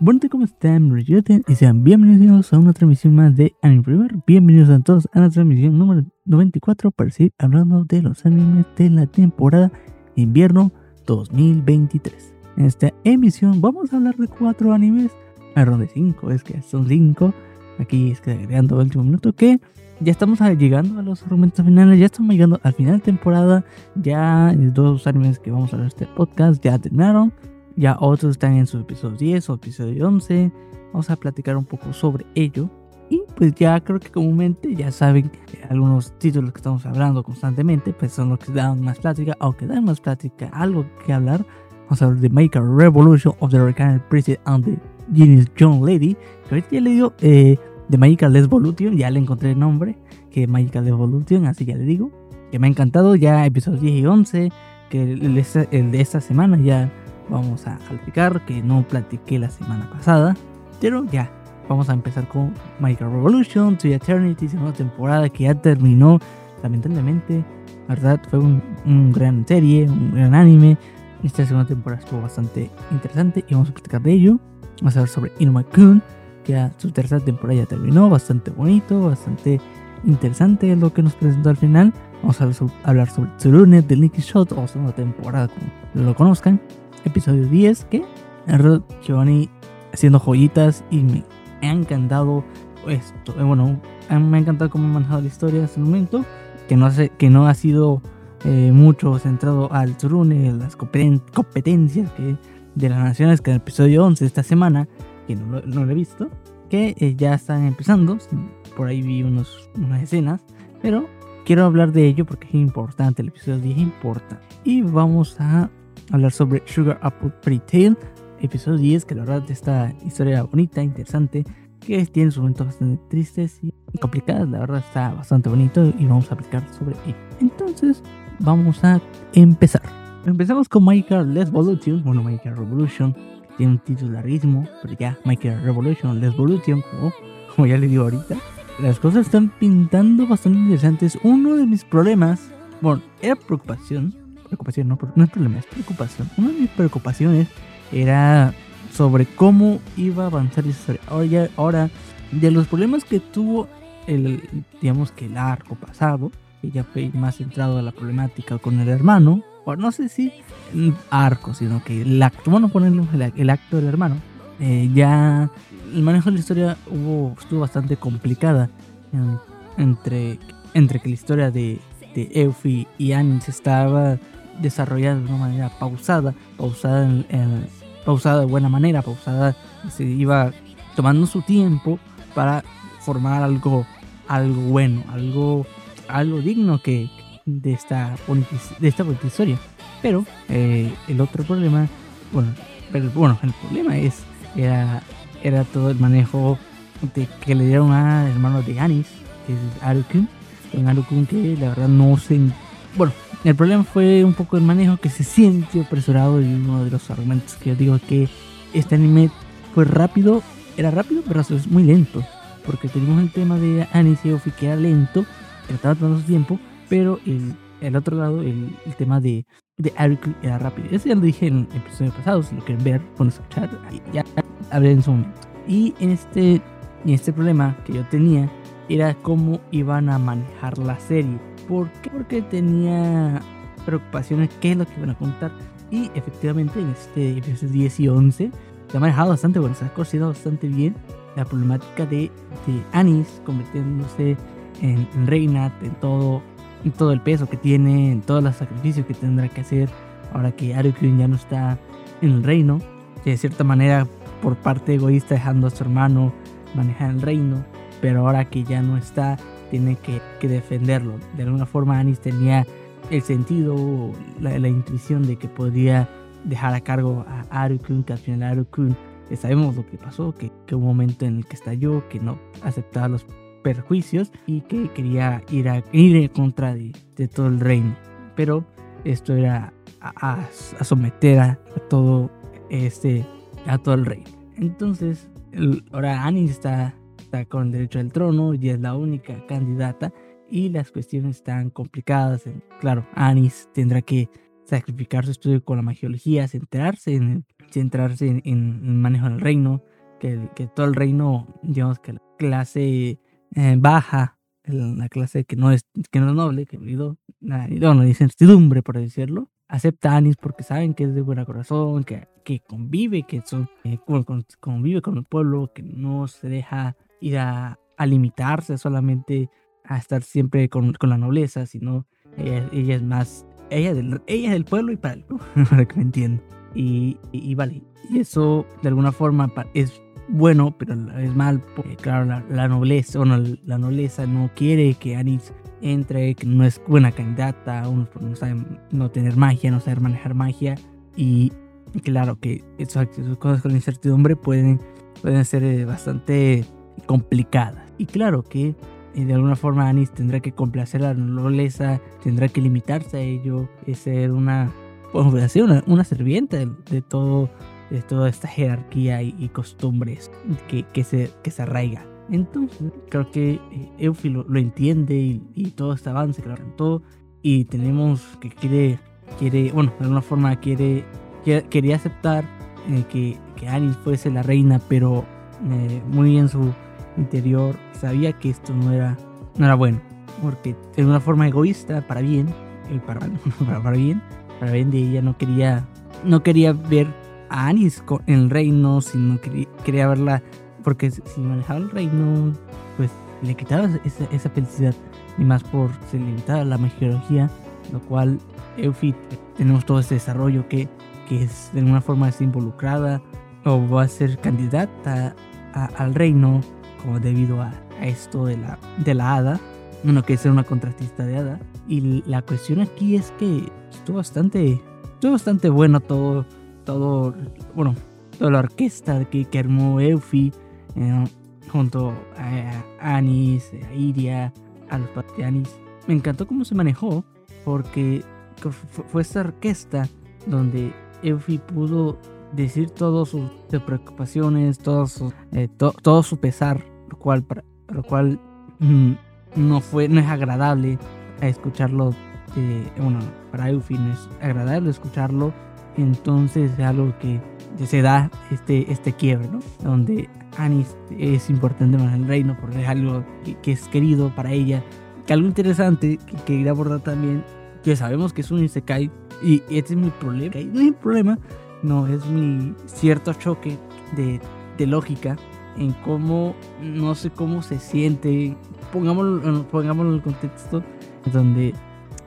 Bueno, ¿cómo están? Y sean bienvenidos a una transmisión más de Anime Primer. Bienvenidos a todos a la transmisión número 94 para seguir hablando de los animes de la temporada invierno 2023. En esta emisión vamos a hablar de cuatro animes, perdón, de cinco, es que son cinco. Aquí es que agregando el último minuto que ya estamos llegando a los argumentos finales, ya estamos llegando al final de temporada. Ya dos animes que vamos a hablar en este podcast ya terminaron. Ya otros están en su episodio 10 o episodio 11. Vamos a platicar un poco sobre ello. Y pues ya creo que comúnmente ya saben que algunos títulos que estamos hablando constantemente, pues son los que dan más plática, aunque dan más plática, algo que hablar. Vamos a hablar de Maker Revolution of the Hurricane Princess and the Genius John Lady. Que ahorita ya le digo eh, de Magical Evolution, ya le encontré el nombre, que Magical Evolution, así ya le digo. Que me ha encantado, ya episodios 10 y 11, que el de esta semana ya vamos a explicar que no platiqué la semana pasada. Pero ya, vamos a empezar con Minecraft Revolution, To Eternity, segunda temporada que ya terminó. Lamentablemente, la verdad fue un, gran serie, un gran anime. Esta segunda temporada estuvo bastante interesante y vamos a platicar de ello. Vamos a hablar sobre Inuma Kun, que ya su tercera temporada ya terminó, bastante bonito, bastante interesante lo que nos presentó al final. Vamos a hablar sobre Tsurune de Nicky Shot o segunda temporada, como lo conozcan episodio 10, que en Giovanni haciendo joyitas y me ha encantado esto. Eh, bueno, me ha encantado cómo ha manejado la historia hasta el momento, que no, hace, que no ha sido eh, mucho centrado al Tsurune, las competencias que, de las naciones, que en el episodio 11 de esta semana, que no lo, he visto, que eh, ya están empezando. Por ahí vi unos, unas escenas, pero quiero hablar de ello porque es importante. El episodio 10 importa. Y vamos a hablar sobre Sugar Apple Pretty Tale, episodio 10, que la verdad esta historia bonita, interesante, que tiene sus momentos bastante tristes y complicadas, la verdad está bastante bonito y vamos a aplicar sobre ello. Entonces, vamos a empezar. Empezamos con Michael Let's Revolution, bueno, Michael Revolution, tiene un título larguísimo, pero ya, Michael Revolution, Let's Revolution, como, como ya le digo ahorita. Las cosas están pintando bastante interesantes. Uno de mis problemas, bueno, era preocupación, preocupación, no, no es problema, es preocupación. Una de mis preocupaciones era sobre cómo iba a avanzar esa historia. Ahora, de los problemas que tuvo el, digamos que el arco pasado, que ya fue más centrado a la problemática con el hermano, o no sé si arco, sino que el acto, bueno, ponerle el, acto del hermano, eh, ya el manejo de la historia estuvo bastante complicada entre, entre que la historia de, de Eufi y Annie se estaba desarrollada de una manera pausada, pausada, en, pausada de buena manera, pausada, se iba tomando su tiempo para formar algo, algo bueno, algo, algo digno que de esta, de esta historia. Pero eh, el otro problema, bueno, pero, bueno, el problema es, era, era todo el manejo de, que le dieron a hermano de Anis, que es Arukun, un Arukun que la verdad no se, bueno, el problema fue un poco el manejo que se siente apresurado y uno de los argumentos que yo digo que este anime fue rápido, era rápido, pero es muy lento. Porque tenemos el tema de Anis y que era lento, que estaba tomando su tiempo, pero el, el otro lado, el, el tema de, de era rápido. Eso ya lo dije en el episodio pasado, si lo quieren ver, pueden escuchar, ya hablé en su momento. Y en este, en este problema que yo tenía era cómo iban a manejar la serie ¿Por qué? Porque tenía preocupaciones, qué es lo que iban a contar. Y efectivamente en este episodio 10 y 11 se ha manejado bastante bueno, se ha considerado bastante bien la problemática de, de Anis convirtiéndose en, reina, en todo, en todo el peso que tiene, en todos los sacrificios que tendrá que hacer ahora que Arukun ya no está en el reino, de cierta manera por parte egoísta dejando a su hermano manejar el reino, pero ahora que ya no está, tiene que, defenderlo. De alguna forma Anis tenía el sentido, la, la, intuición de que podría dejar a cargo a Arukun, que al final Arukun, sabemos lo que pasó, que, que un momento en el que estalló, que no aceptaba los perjuicios y que quería ir, a, ir en contra de, todo el reino. Pero esto era a, a, someter a, todo este a todo el reino. Entonces, ahora Anis está está con derecho al trono y es la única candidata y las cuestiones están complicadas. Claro, Anis tendrá que sacrificar su estudio con la magiología, centrarse en centrarse en, en, manejo del reino, que, que, todo el reino, digamos que la clase eh, baja, la clase que no es, que no es noble, que no, no dice incertidumbre, por decirlo, acepta a Anis porque saben que es de buen corazón, que, que convive, que son, eh, convive con el pueblo, que no se deja ir a, a limitarse solamente a estar siempre con, con la nobleza, sino ella, ella, es más, ella, del, ella es del pueblo y para el para que me entiendan. Y, y, vale, y eso de alguna forma es bueno, pero es mal, porque claro, la, la nobleza, bueno, la nobleza no quiere que Anis entre, que no es buena candidata, uno no sabe no tener magia, no saber manejar magia, y claro que esas, cosas con incertidumbre pueden, pueden ser eh, bastante complicadas. Y claro que eh, de alguna forma Anis tendrá que complacer a la nobleza, tendrá que limitarse a ello, es ser una, pues, una, una serviente de, todo, de toda esta jerarquía y, costumbres que, que, se, que se arraiga. Entonces, creo que eh, Eufi lo, entiende y, todo este avance que lo cantó. Y tenemos que quiere, quiere, bueno, de alguna forma quiere, quería aceptar eh, que, que Anis fuese la reina, pero muy en su interior sabía que esto no era, no era bueno, porque de una forma egoísta, para bien, y para, para, bien, para bien de ella no quería, no quería ver a Anis en el reino, sino quería, quería verla, porque si manejaba el reino, pues le quitaba esa, esa felicidad, y más por se limitaba la magiología, lo cual Eufit tenemos todo este desarrollo que, que es de alguna forma es involucrada o va a ser candidata al reino como debido a, esto de la, de la hada, bueno, que es una contratista de hada. Y la cuestión aquí es que estuvo bastante, estuvo bastante bueno todo, todo, bueno, toda la orquesta que, que armó Eufi, eh, junto a, Anis, a Iria, a los Anis. Me encantó cómo se manejó, porque fue esta orquesta donde Eufi pudo decir todas sus preocupaciones, todo su, eh, todo su pesar, lo cual, lo cual mm, no, fue, no es agradable escucharlo. Eh, bueno, para Eufin es agradable escucharlo. Entonces es algo que se da este, este quiebre, ¿no? Donde Anis es importante para el reino porque es algo que, es querido para ella. Que algo interesante que quería abordar también, que sabemos que es un Isekai y este es mi problema. No es mi problema, no, es mi cierto choque de, de lógica en cómo, no sé cómo se siente, pongámoslo, pongámoslo en el contexto donde,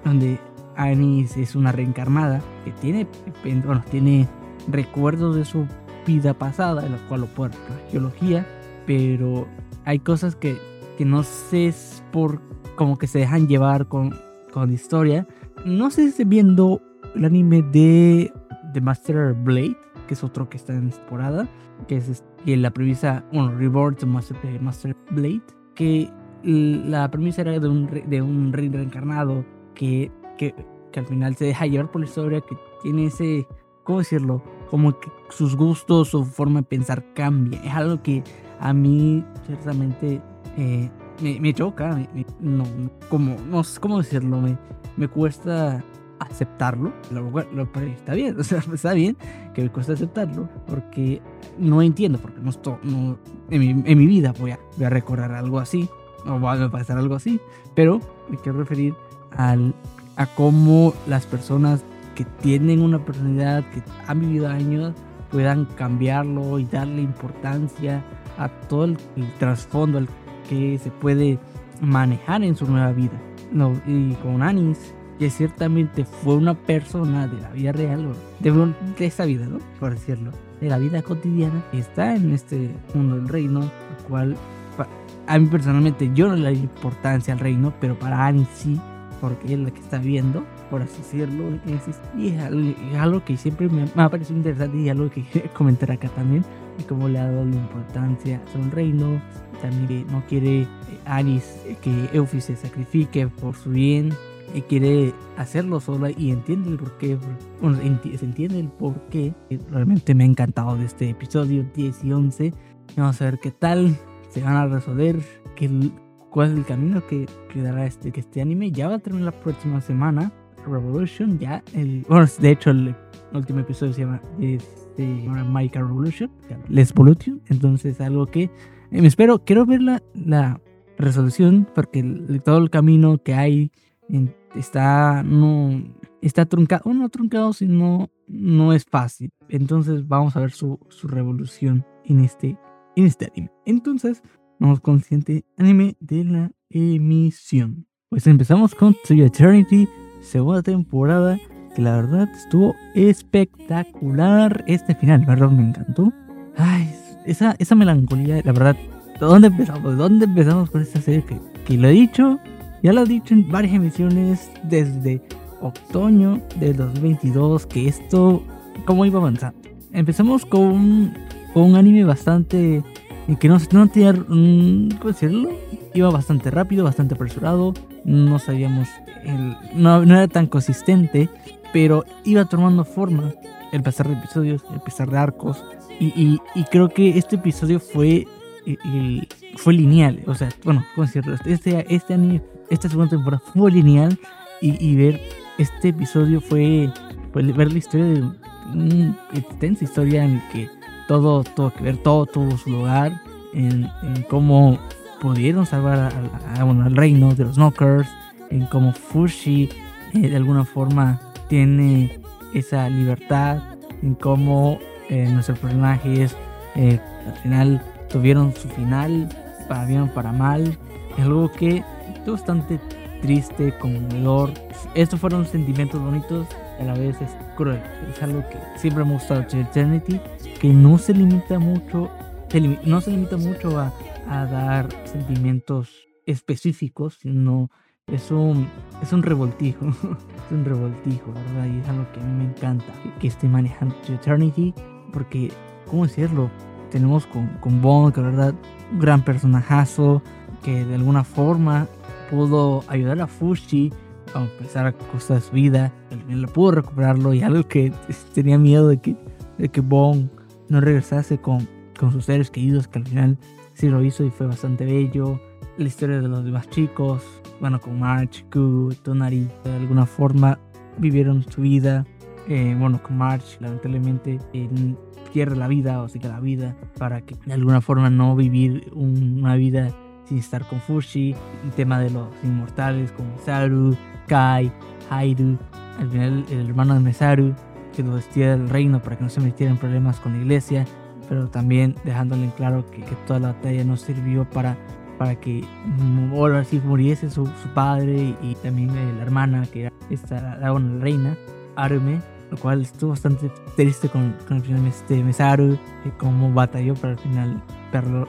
donde Anis es una reencarnada que tiene, bueno, tiene recuerdos de su vida pasada, en la cual lo puede la geología, pero hay cosas que, que no sé por como que se dejan llevar con, con historia. No sé si viendo el anime de The Master Blade, que es otro que está en temporada, que es la premisa, bueno, Reborn to Master, Master Blade, que la premisa era de un, de un rey reencarnado que, que, que, al final se deja llevar por la historia, que tiene ese, ¿cómo decirlo? Como que sus gustos, su forma de pensar cambia. Es algo que a mí, ciertamente, eh, me, me, choca. no, como, no sé cómo decirlo, me, me cuesta aceptarlo, lo, lo, está bien, o sea, está bien que me cuesta aceptarlo, porque no entiendo, porque no estoy, no, en, mi, en mi vida voy a, voy a recordar algo así, o va a pasar algo así, pero me quiero referir al, a cómo las personas que tienen una personalidad, que han vivido años, puedan cambiarlo y darle importancia a todo el, trasfondo al que se puede manejar en su nueva vida. No, y con Anis que ciertamente fue una persona de la vida real, de, de esa vida, ¿no? Por decirlo, de la vida cotidiana, que está en este mundo del reino, el cual a mí personalmente yo no le doy importancia al reino, pero para Annie sí, porque es la que está viendo, por así decirlo, y es algo, que siempre me, ha parecido interesante y algo que comentar acá también, y cómo le ha dado la importancia a su reino, también que no quiere eh, Anis eh, que Eufy se sacrifique por su bien, quiere hacerlo sola y entiende el porqué. Bueno, se entiende el porqué. Realmente me ha encantado de este episodio 10 y 11. Vamos a ver qué tal se van a resolver, qué, cuál es el camino que, que dará este, que este anime. Ya va a terminar la próxima semana. Revolution, ya el. Bueno, de hecho, el el último episodio se llama, este, My Car Revolution, Les Evolution. Entonces, algo que eh, me espero, quiero ver la, la resolución, porque todo el camino que hay está, no, está truncado, no truncado, sino no es fácil. Entonces, vamos a ver su, su revolución en este, en este anime. Entonces, vamos con el siguiente anime de la emisión. Pues empezamos con Tsuyu Eternity, segunda temporada, que la verdad estuvo espectacular este final, ¿verdad? Me encantó. Ay, esa, esa melancolía, la verdad, ¿dónde empezamos? ¿Dónde empezamos con esta serie? Que, que lo he dicho, ya lo he dicho en varias emisiones desde otoño del 2022, que esto, ¿cómo iba avanzando? Empezamos con, con un anime bastante que no, no tenía, ¿cómo decirlo? Iba bastante rápido, bastante apresurado, no sabíamos, el, no, no, era tan consistente, pero iba tomando forma el pasar de episodios, el pasar de arcos, y, y, y creo que este episodio fue, el, fue lineal, o sea, bueno, ¿cómo decirlo? Este, este anime, esta segunda temporada fue lineal, y, ver este episodio fue, fue ver la historia de una extensa historia en que todo tuvo que ver, todo tuvo su lugar en, cómo pudieron salvar al reino de los Knockers, en cómo Fushi eh, de alguna forma tiene esa libertad, en cómo eh, nuestros personajes eh, al final tuvieron su final, para bien o para mal, es algo que bastante triste, conmovedor. Estos fueron sentimientos bonitos, a la vez es cruel. Es algo que siempre me ha gustado Eternity, que no se limita mucho, no se limita mucho a, a dar sentimientos específicos, sino es un, es un revoltijo, es un revoltijo, ¿verdad? Y es algo que a mí me encanta, que, esté manejando Eternity, porque, ¿cómo decirlo? Tenemos con, con Bond, que verdad, un gran personajazo, que de alguna forma pudo ayudar a Fushi a empezar a costar su vida, él pudo recuperarlo y algo que tenía miedo de que, de que Bond no regresase con, con sus seres queridos, que al final sí lo hizo y fue bastante bello. La historia de los demás chicos, bueno, con March, Q, Tonari, de alguna forma vivieron su vida. Eh, bueno, con March, lamentablemente, él pierde la vida o sigue la vida para que de alguna forma no vivir una vida sin estar con Fushi. El tema de los inmortales como Saru, Kai, Hairu. Al final, el hermano de Mesaru que lo vestía del reino para que no se metieran problemas con la iglesia, pero también dejándole en claro que, toda la batalla no sirvió para, para que ahora así muriese su, su, padre y, también la hermana que era esta, la, la reina, Arume, lo cual estuvo bastante triste con, con el final de este Mesaru, cómo batalló para al final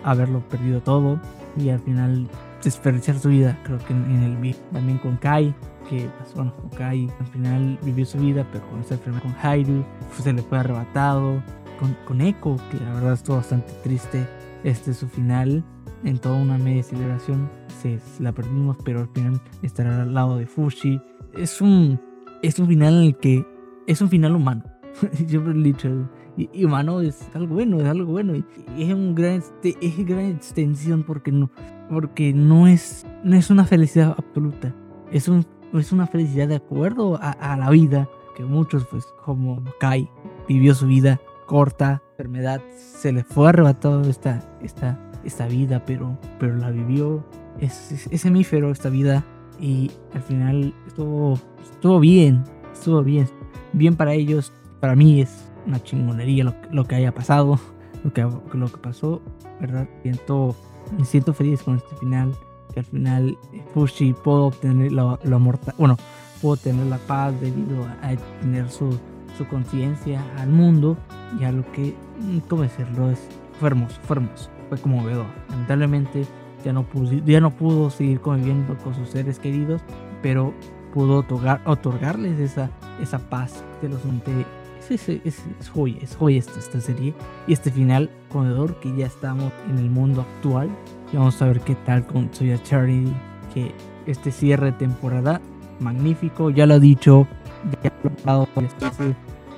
haberlo perdido todo y al final desperdiciar su vida, creo que en, en el también con Kai, que pues, bueno, Kai al final vivió su vida, pero con esta enfermedad con Hairu se le fue arrebatado, con, con Echo, que la verdad estuvo bastante triste, este su final, en toda una media celebración, se, la perdimos, pero al final estará al lado de Fushi. Es un, es un final en el que es un final humano. Yo he dicho, y, humano es algo bueno, es algo bueno. Y, es un gran, este, es gran extensión porque no, porque no es, no es una felicidad absoluta. Es, un, es una felicidad de acuerdo a, la vida. Que muchos, pues, como Kai, vivió su vida corta, enfermedad, se le fue arrebatado esta, esta, esta vida, pero, pero la vivió. Es, es, es esta vida. Y al final estuvo, estuvo bien, estuvo bien. Bien para ellos, para mí es una chingonería lo, lo que haya pasado, lo que, lo que pasó, ¿verdad? Siento, me siento feliz con este final, que al final Fushi pudo obtener la, la mortal, bueno, pudo tener la paz debido a, tener su, su conciencia al mundo y a lo que, ¿cómo decirlo? Es, fue hermoso, fue hermoso, fue conmovedor. Lamentablemente ya no, pudo, ya no pudo seguir conviviendo con sus seres queridos, pero pudo otorgar, otorgarles esa, esa paz que los ante es, es, es, joya, es joya esta, esta, serie. Y este final conedor que ya estamos en el mundo actual. Y vamos a ver qué tal con Soya Charity. Que este cierre de temporada, magnífico. Ya lo he dicho, ya he hablado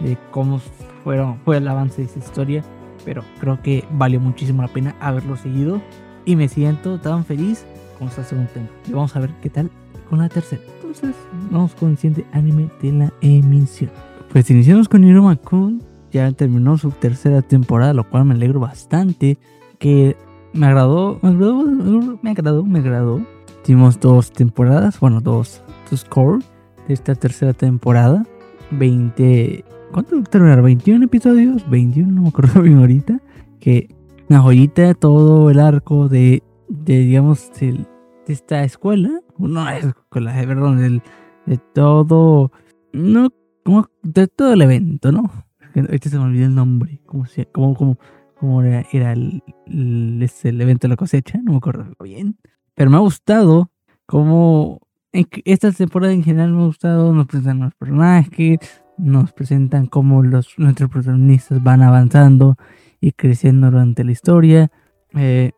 de cómo fueron, fue el avance de esa historia. Pero creo que valió muchísimo la pena haberlo seguido. Y me siento tan feliz con esta segunda temporada. Y vamos a ver qué tal con la tercera. Entonces, vamos con el siguiente anime de la emisión pues iniciamos con Iruma Kun. Ya terminó su tercera temporada, lo cual me alegro bastante. Que me agradó, me agradó, me agradó, me agradó. Tuvimos dos temporadas, bueno, dos, dos core de esta tercera temporada. 20. ¿Cuánto terminaron? 21 episodios, 21, no me acuerdo bien ahorita. Que una joyita todo el arco de, de digamos, de, esta escuela. No es escuela, perdón, del, de todo. No, como de todo el evento, ¿no? Ahorita se me olvidó el nombre. ¿Cómo, se, cómo, cómo, cómo era, el, el, el, evento de la cosecha? No me acuerdo bien. Pero me ha gustado cómo en esta temporada en general me ha gustado. Nos presentan los personajes, nos presentan cómo los, nuestros protagonistas van avanzando y creciendo durante la historia. Eh,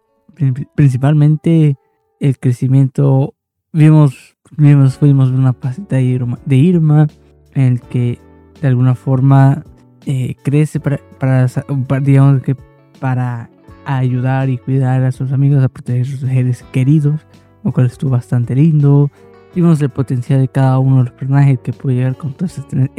principalmente el crecimiento. Vimos, vimos, fuimos una pasita de Irma en el que de alguna forma eh, crece para, para, digamos que para ayudar y cuidar a sus amigos, a proteger a sus seres queridos, lo cual estuvo bastante lindo. Vimos el potencial de cada uno de los personajes que puede llegar con todo este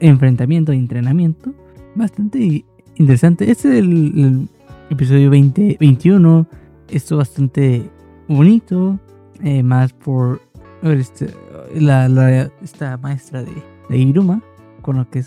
enfrentamiento y entrenamiento. Bastante interesante. Este es el, episodio 20, 21. Esto bastante bonito. Eh, más por este, la, la, esta maestra de, de Iruma. Con lo que,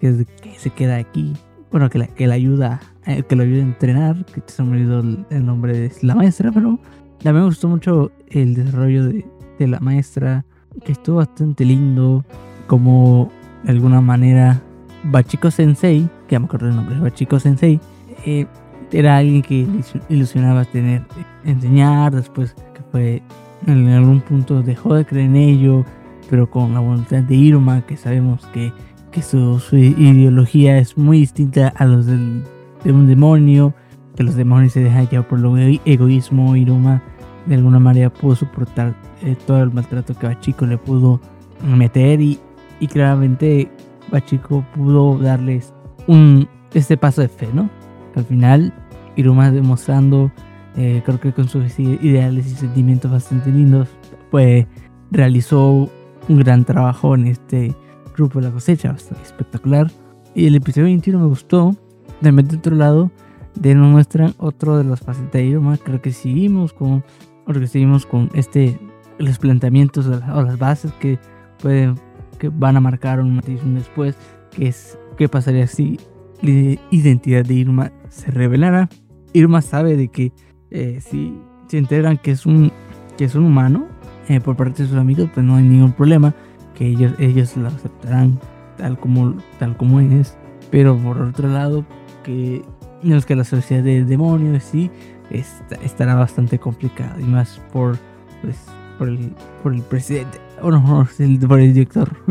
que, se queda aquí. Bueno, que la, que la ayuda. Eh, que lo ayuda a entrenar. Que se me olvidó el, nombre de la maestra. Pero también me gustó mucho el desarrollo de, de la maestra. Que estuvo bastante lindo. Como de alguna manera Bachiko Sensei, que ya me acuerdo el nombre, Bachiko Sensei, eh, era alguien que ilusionaba tener, enseñar, después que fue en algún punto dejó de creer en ello, pero con la voluntad de Iruma, que sabemos que, que su, ideología es muy distinta a los del, de un demonio, que los demonios se dejan llevar por el egoísmo, Iruma de alguna manera pudo soportar eh, todo el maltrato que Bachiko le pudo meter y, y claramente Bachiko pudo darles un, este paso de fe, ¿no? al final, Iruma demostrando, eh, creo que con sus ideales y sentimientos bastante lindos, pues realizó un gran trabajo en este grupo de la cosecha, bastante espectacular. Y el episodio 21 me gustó. También de otro lado, de nos muestran otro de los facetas de Iruma. Creo que seguimos con, que seguimos con este, los planteamientos o las bases que pueden que van a marcar un antes después, que es qué pasaría si la identidad de Irma se revelara. Irma sabe de que eh, si se enteran que es un, que es un humano eh, por parte de sus amigos, pues no hay ningún problema, que ellos, ellos lo aceptarán tal como, tal como es. Pero por otro lado, que, no es que la sociedad de demonios sí estará bastante complicada y más por, pues, por, el, por el presidente o no, por el director,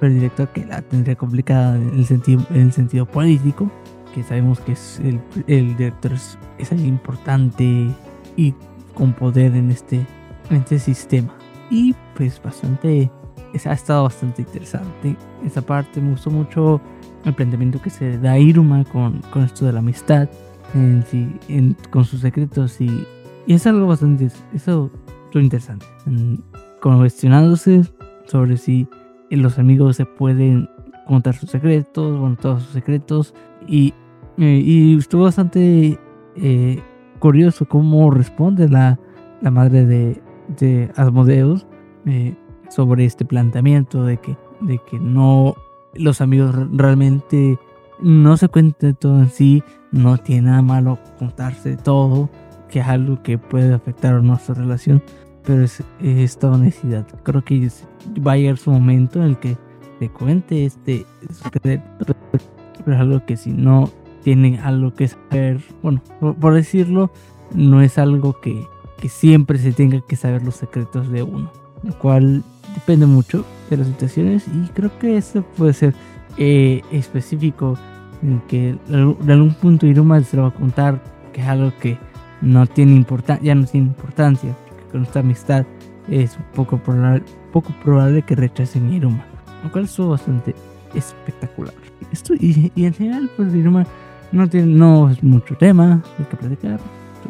por el director que la tendría complicada en el sentido, en el sentido político, que sabemos que es el, el director es, es, alguien importante y con poder en este, este sistema. Y pues bastante, ha estado bastante interesante. Esa parte me gustó mucho el planteamiento que se da Iruma con, con esto de la amistad, en, en, con sus secretos y, y es algo bastante, eso es interesante cuestionándose sobre si los amigos se pueden contar sus secretos, bueno, todos sus secretos. Y, eh, y estuvo bastante eh, curioso cómo responde la, la madre de, de Asmodeus eh, sobre este planteamiento de que, de que no los amigos realmente no se cuenten todo en sí, no tiene nada malo contarse todo, que es algo que puede afectar a nuestra relación, pero es, esta honestidad. Creo que va a llegar su momento en el que te cuente este secreto, pero es algo que si no tiene algo que saber, bueno, por, decirlo, no es algo que, que, siempre se tenga que saber los secretos de uno, lo cual depende mucho de las situaciones y creo que esto puede ser eh, específico en que de algún punto Iruma se lo va a contar que es algo que no tiene importancia, ya no tiene importancia, con esta amistad es poco probable, poco probable que rechacen Iruma. Lo cual es bastante espectacular. Esto, y, en general, pues Iruma no, tiene, no es mucho tema de que platicar.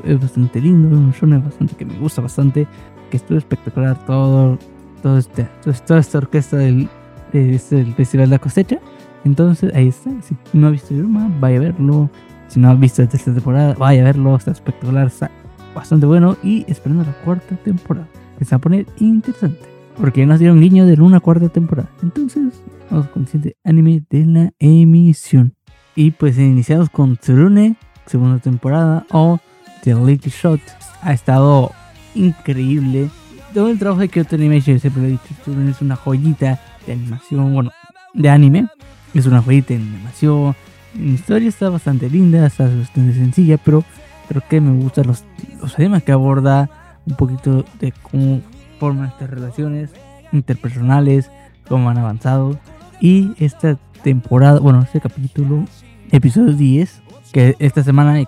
Es bastante lindo, es un show bastante que me gusta bastante. Que estuvo espectacular todo, todo este, toda esta orquesta del, este, del Festival la Cosecha. Entonces, ahí está. Si no ha visto Yuruma, vaya a verlo. Si no has visto esta temporada, vaya a verlo. Está espectacular, está bastante bueno. Y esperando la cuarta temporada. Que se va a poner interesante. Porque ya nos dieron guiño de una cuarta temporada. Entonces, vamos con el siguiente anime de la emisión. Y pues iniciamos con Tsurune, segunda temporada. O The Late Shot. Ha estado increíble. Todo el trabajo de Kyoto Animation, siempre lo he dicho, es una joyita de animación. Bueno, de anime. Es una joyita de animación. La historia está bastante linda, está bastante sencilla, pero creo que me gustan los, los temas que aborda, un poquito de cómo forman estas relaciones interpersonales, cómo han avanzado. Y esta temporada, bueno, este capítulo, episodio 10, que esta semana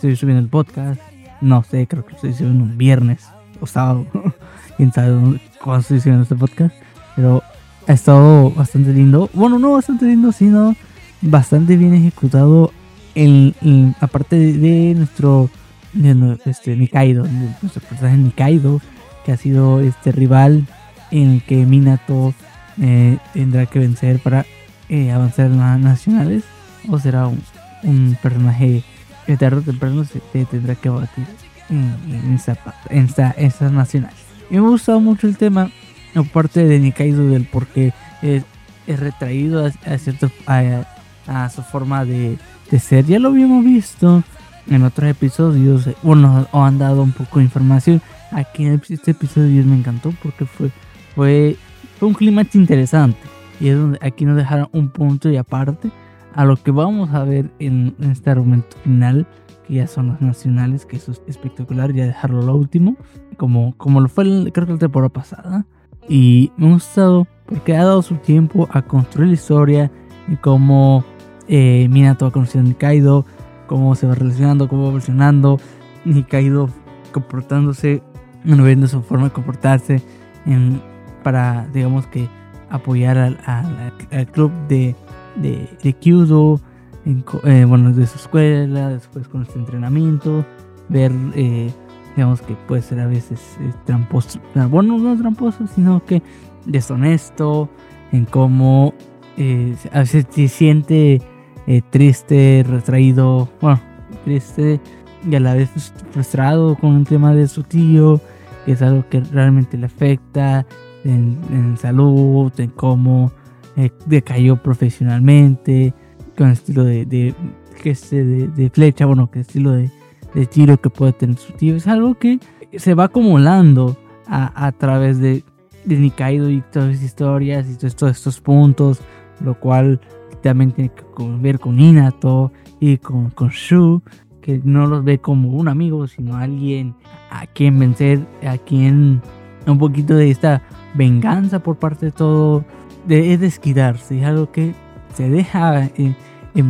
estoy subiendo el podcast, no sé, creo que estoy subiendo un viernes o sábado, quién sabe cuándo estoy subiendo este podcast, pero ha estado bastante lindo. Bueno, no bastante lindo, sino bastante bien ejecutado. En, aparte de, nuestro de, este, Nikaido, nuestro personaje Nikaido, que ha sido este rival en el que Minato eh, tendrá que vencer para eh, avanzar en las nacionales, o será un, un personaje que tarde o temprano se tendrá que batir en, en, esa, en, esta, en nacionales. Y me ha gustado mucho el tema aparte de Nikaido del por qué es, retraído a, cierto, a, su forma de, ser. Ya lo habíamos visto en otros episodios, bueno, o han dado un poco de información. Aquí en este episodio me encantó porque fue, fue, fue un clima interesante. Y es donde aquí nos dejaron un punto y aparte a lo que vamos a ver en, este argumento final, que ya son los nacionales, que eso es espectacular, ya dejarlo lo último, como, como lo fue creo que la temporada pasada. Y me ha gustado porque ha dado su tiempo a construir la historia y cómo eh, Minato va conociendo a Nikaido, cómo se va relacionando, cómo va evolucionando, Nikaido comportándose, bueno, viendo su forma de comportarse en, para, digamos que, apoyar al, al, club de, de, de Kyudo, eh, bueno, de su escuela, después con este entrenamiento, ver eh, digamos que puede ser a veces eh, tramposo, bueno, no tramposo, sino que deshonesto, en cómo eh, a veces se siente eh, triste, retraído, bueno, triste y a la vez frustrado con un tema de su tío, que es algo que realmente le afecta en, salud, en cómo decayó profesionalmente, con estilo de, de, de, de flecha, bueno, que estilo de tiro que puede tener su tío. Es algo que se va acumulando a, través de, de Nikaido y todas las historias y todos estos puntos, lo cual también tiene que ver con Inato y con, con Shu, que no los ve como un amigo, sino alguien a quien vencer, a quien un poquito de esta venganza por parte de todo, de, es desquitarse, es algo que se deja en,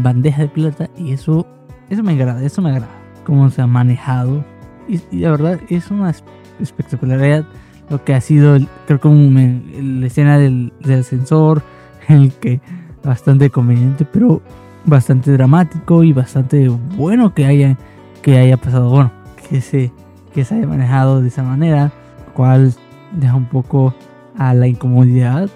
bandeja de plata y eso, eso me agrada, eso me agrada cómo se ha manejado. Y, la verdad es una espectacularidad lo que ha sido, creo como la escena del, ascensor, el que bastante conveniente, pero bastante dramático y bastante bueno que haya, que haya pasado, bueno, que se, que se haya manejado de esa manera, cual deja un poco a la incomodidad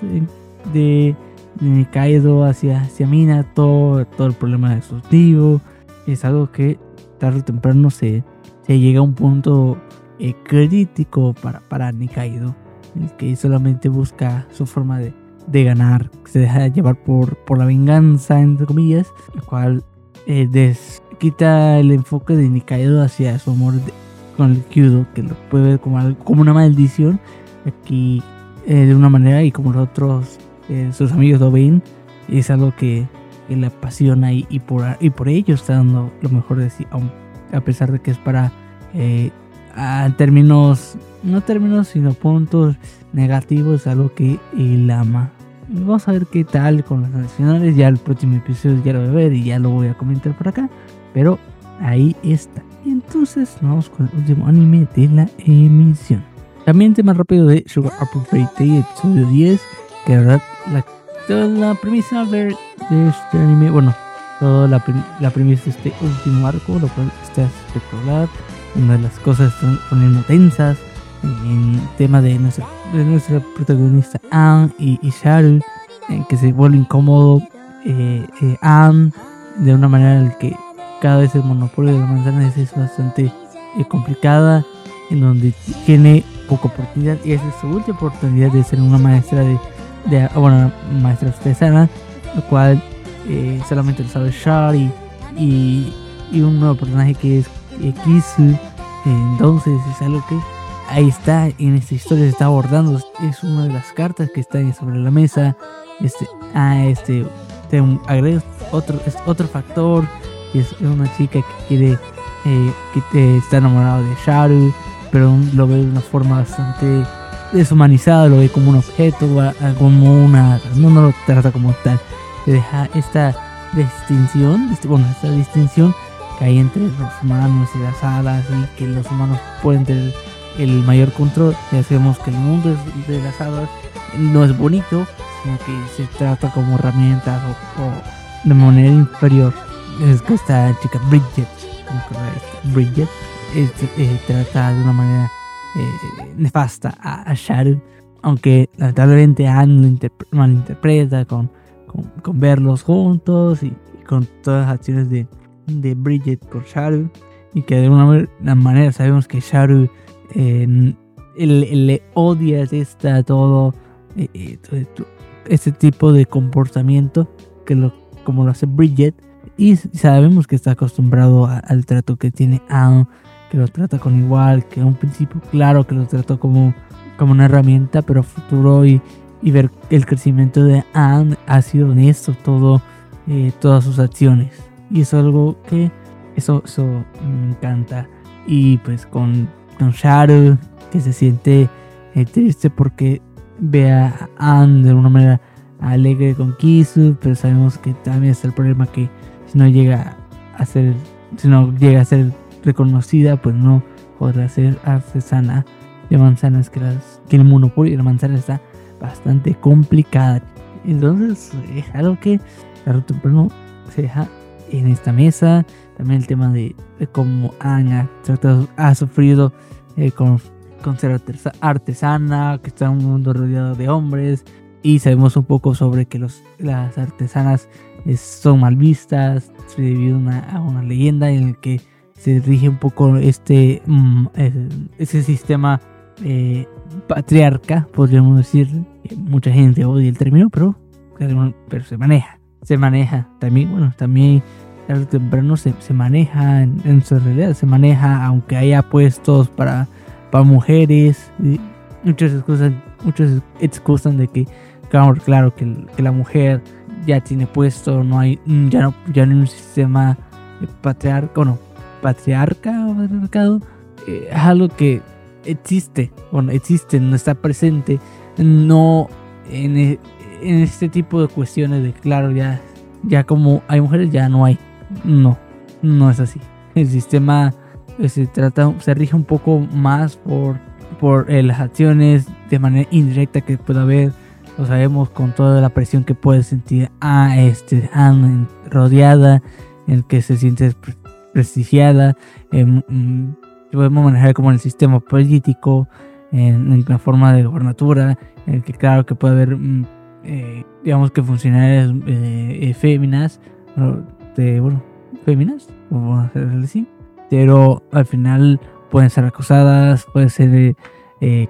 de, de Kaido hacia, hacia Mina, todo, el problema de su tío, es algo que tarde o temprano se, se llega a un punto eh, crítico para, para Nikaido, el que solamente busca su forma de, de ganar, se deja llevar por, por la venganza, entre comillas, el cual eh, quita el enfoque de Nikaido hacia su amor con el Kyudo, que lo puede ver como, como una maldición, aquí eh, de una manera y como los otros, sus amigos lo ven, es algo que que le apasiona y, y, por, y por ello está dando lo mejor de sí, a pesar de que es para eh, términos, no términos, sino puntos negativos, algo que él ama. Vamos a ver qué tal con los nacionales. Ya el próximo episodio ya lo voy a ver y ya lo voy a comentar por acá. Pero ahí está. Entonces vamos con el último anime de la emisión. También tema rápido de Sugar Apple Fairy episodio 10. Que la verdad la toda la premisa de, este anime, bueno, toda la, la premisa de este último arco, lo cual está espectacular. Una de las cosas están poniendo tensas en tema de nuestra, de nuestra protagonista Anne y, Sharu, en que se vuelve incómodo eh, eh, Anne de una manera en que cada vez el monopolio de la manzana es bastante eh, complicada, en donde tiene poca oportunidad y esa es su última oportunidad de ser una maestra de, de bueno, maestra artesana, lo cual eh, solamente lo sabe Char y, y, un nuevo personaje que es eh, Kisu. entonces es algo que ahí está en esta historia se está abordando. Es una de las cartas que está sobre la mesa. Este, ah, este, te agrego otro, es otro factor. Que es una chica que quiere, eh, que está enamorado de Sharu, pero lo ve de una forma bastante deshumanizada, lo ve como un objeto, como una, no, no lo trata como tal te deja esta distinción, bueno, esta distinción que hay entre los humanos y las hadas y que los humanos pueden tener el mayor control. Ya sabemos que el mundo de las hadas no es bonito, sino que se trata como herramientas o, de manera inferior. Es que esta chica Bridget, Bridget, este, eh, trata de una manera eh, nefasta a, Sharon, aunque lamentablemente Anne lo malinterpreta con con, verlos juntos y, con todas las acciones de, de Bridget por Sharu. Y que de alguna manera sabemos que Sharu eh, le, odia esta, todo, eh, este tipo de comportamiento que lo, como lo hace Bridget. Y sabemos que está acostumbrado al trato que tiene Anne, lo trata con igual, que en un principio claro que lo trató como, como una herramienta, pero futuro y, y ver el crecimiento de Anne ha sido honesto todo, eh, todas sus acciones. Y es algo que eso, eso me encanta. Y pues con, con Sharu, que se siente eh, triste porque ve a Anne de una manera alegre con Kisu, pero sabemos que también está el problema que si no llega a ser, si no llega a ser reconocida, pues no podrá ser artesana de manzanas que, las, que el monopolio de la manzana está bastante complicada. Entonces es algo que tarde o temprano se deja en esta mesa. También el tema de, cómo Anya ha sufrido eh, con, con ser artesana, que está en un mundo rodeado de hombres. Y sabemos un poco sobre que los, las artesanas eh, son mal vistas debido a una leyenda en el que se rige un poco este mm, ese sistema eh, patriarca, podríamos decir. Mucha gente odia el término, pero, pero se maneja. Se maneja también, bueno, también tarde temprano se, se maneja en, su realidad, se maneja aunque haya puestos para, para mujeres. Y muchos excusan, muchos excusan de que, claro, que, la mujer ya tiene puesto, no hay, ya no, ya no hay un sistema patriarca, no, patriarca o patriarcado. Eh, es algo que existe, bueno, existe, no está presente, no en, e, en este tipo de cuestiones de claro, ya, ya como hay mujeres, ya no hay. No, no es así. El sistema eh, se trata, se rige un poco más por, por eh, las acciones de manera indirecta que puede haber. Lo sabemos con toda la presión que puede sentir a este rodeada, en que se siente prestigiada. Em, mm, podemos manejar como en el sistema político, en, la forma de gobernatura, en el que claro que puede haber, mm, eh, digamos que funcionarias eh, eh, féminas, de, bueno, féminas, así, pero al final pueden ser acosadas, pueden ser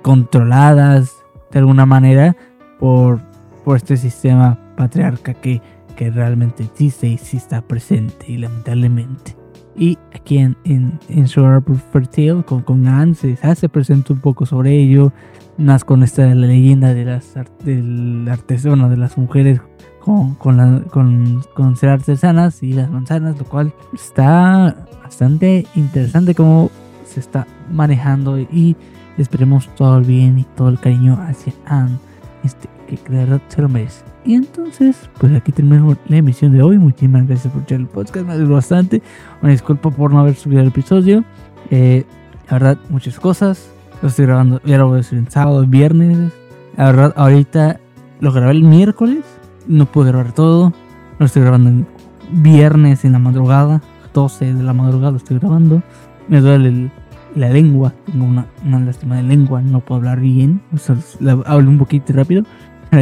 controladas de alguna manera por, por este sistema patriarca que, que realmente existe y sí está presente y lamentablemente. Y aquí en, en, en Tale con, con Anne se hace presente un poco sobre ello, más con esta la leyenda de las del artesano, de las mujeres con, con, con, con, ser artesanas y las manzanas, lo cual está bastante interesante cómo se está manejando y esperemos todo el bien y todo el cariño hacia Anne, este, que claro se lo merece. Y entonces, pues aquí terminamos la emisión de hoy. Muchísimas gracias por escuchar el podcast, me alegro bastante. Una disculpa por no haber subido el episodio. Eh, la verdad, muchas cosas. Lo estoy grabando, ya lo voy a subir en sábado, viernes. La verdad, ahorita lo grabé el miércoles. No pude grabar todo. Lo estoy grabando en viernes en la madrugada. 12 de la madrugada lo estoy grabando. Me duele la lengua. Tengo una, una lástima de lengua. No puedo hablar bien. O sea, hablo un poquito rápido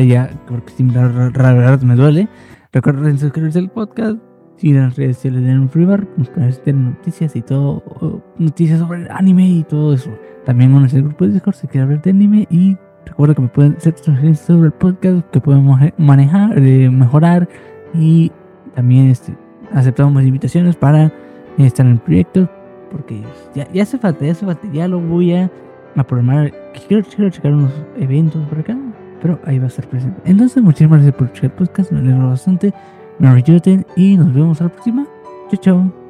ya, porque si me duele. Recuerden suscribirse al podcast. Sigan las redes sociales de Anime Free Bar. Tener noticias y todo. Noticias sobre el anime y todo eso. También en el grupo de Discord si quieren hablar de anime. Y recuerda que me pueden hacer sugerencias sobre el podcast que podemos manejar, eh, mejorar. Y también este, aceptamos invitaciones para estar en proyectos. Porque ya, ya hace falta, ya hace falta. Ya lo voy a, a programar. Quiero, quiero checar unos eventos por acá pero ahí va a estar presente. Entonces, muchísimas gracias por escuchar el podcast, me alegro bastante, me ayuden y nos vemos a la próxima. Chao, chao.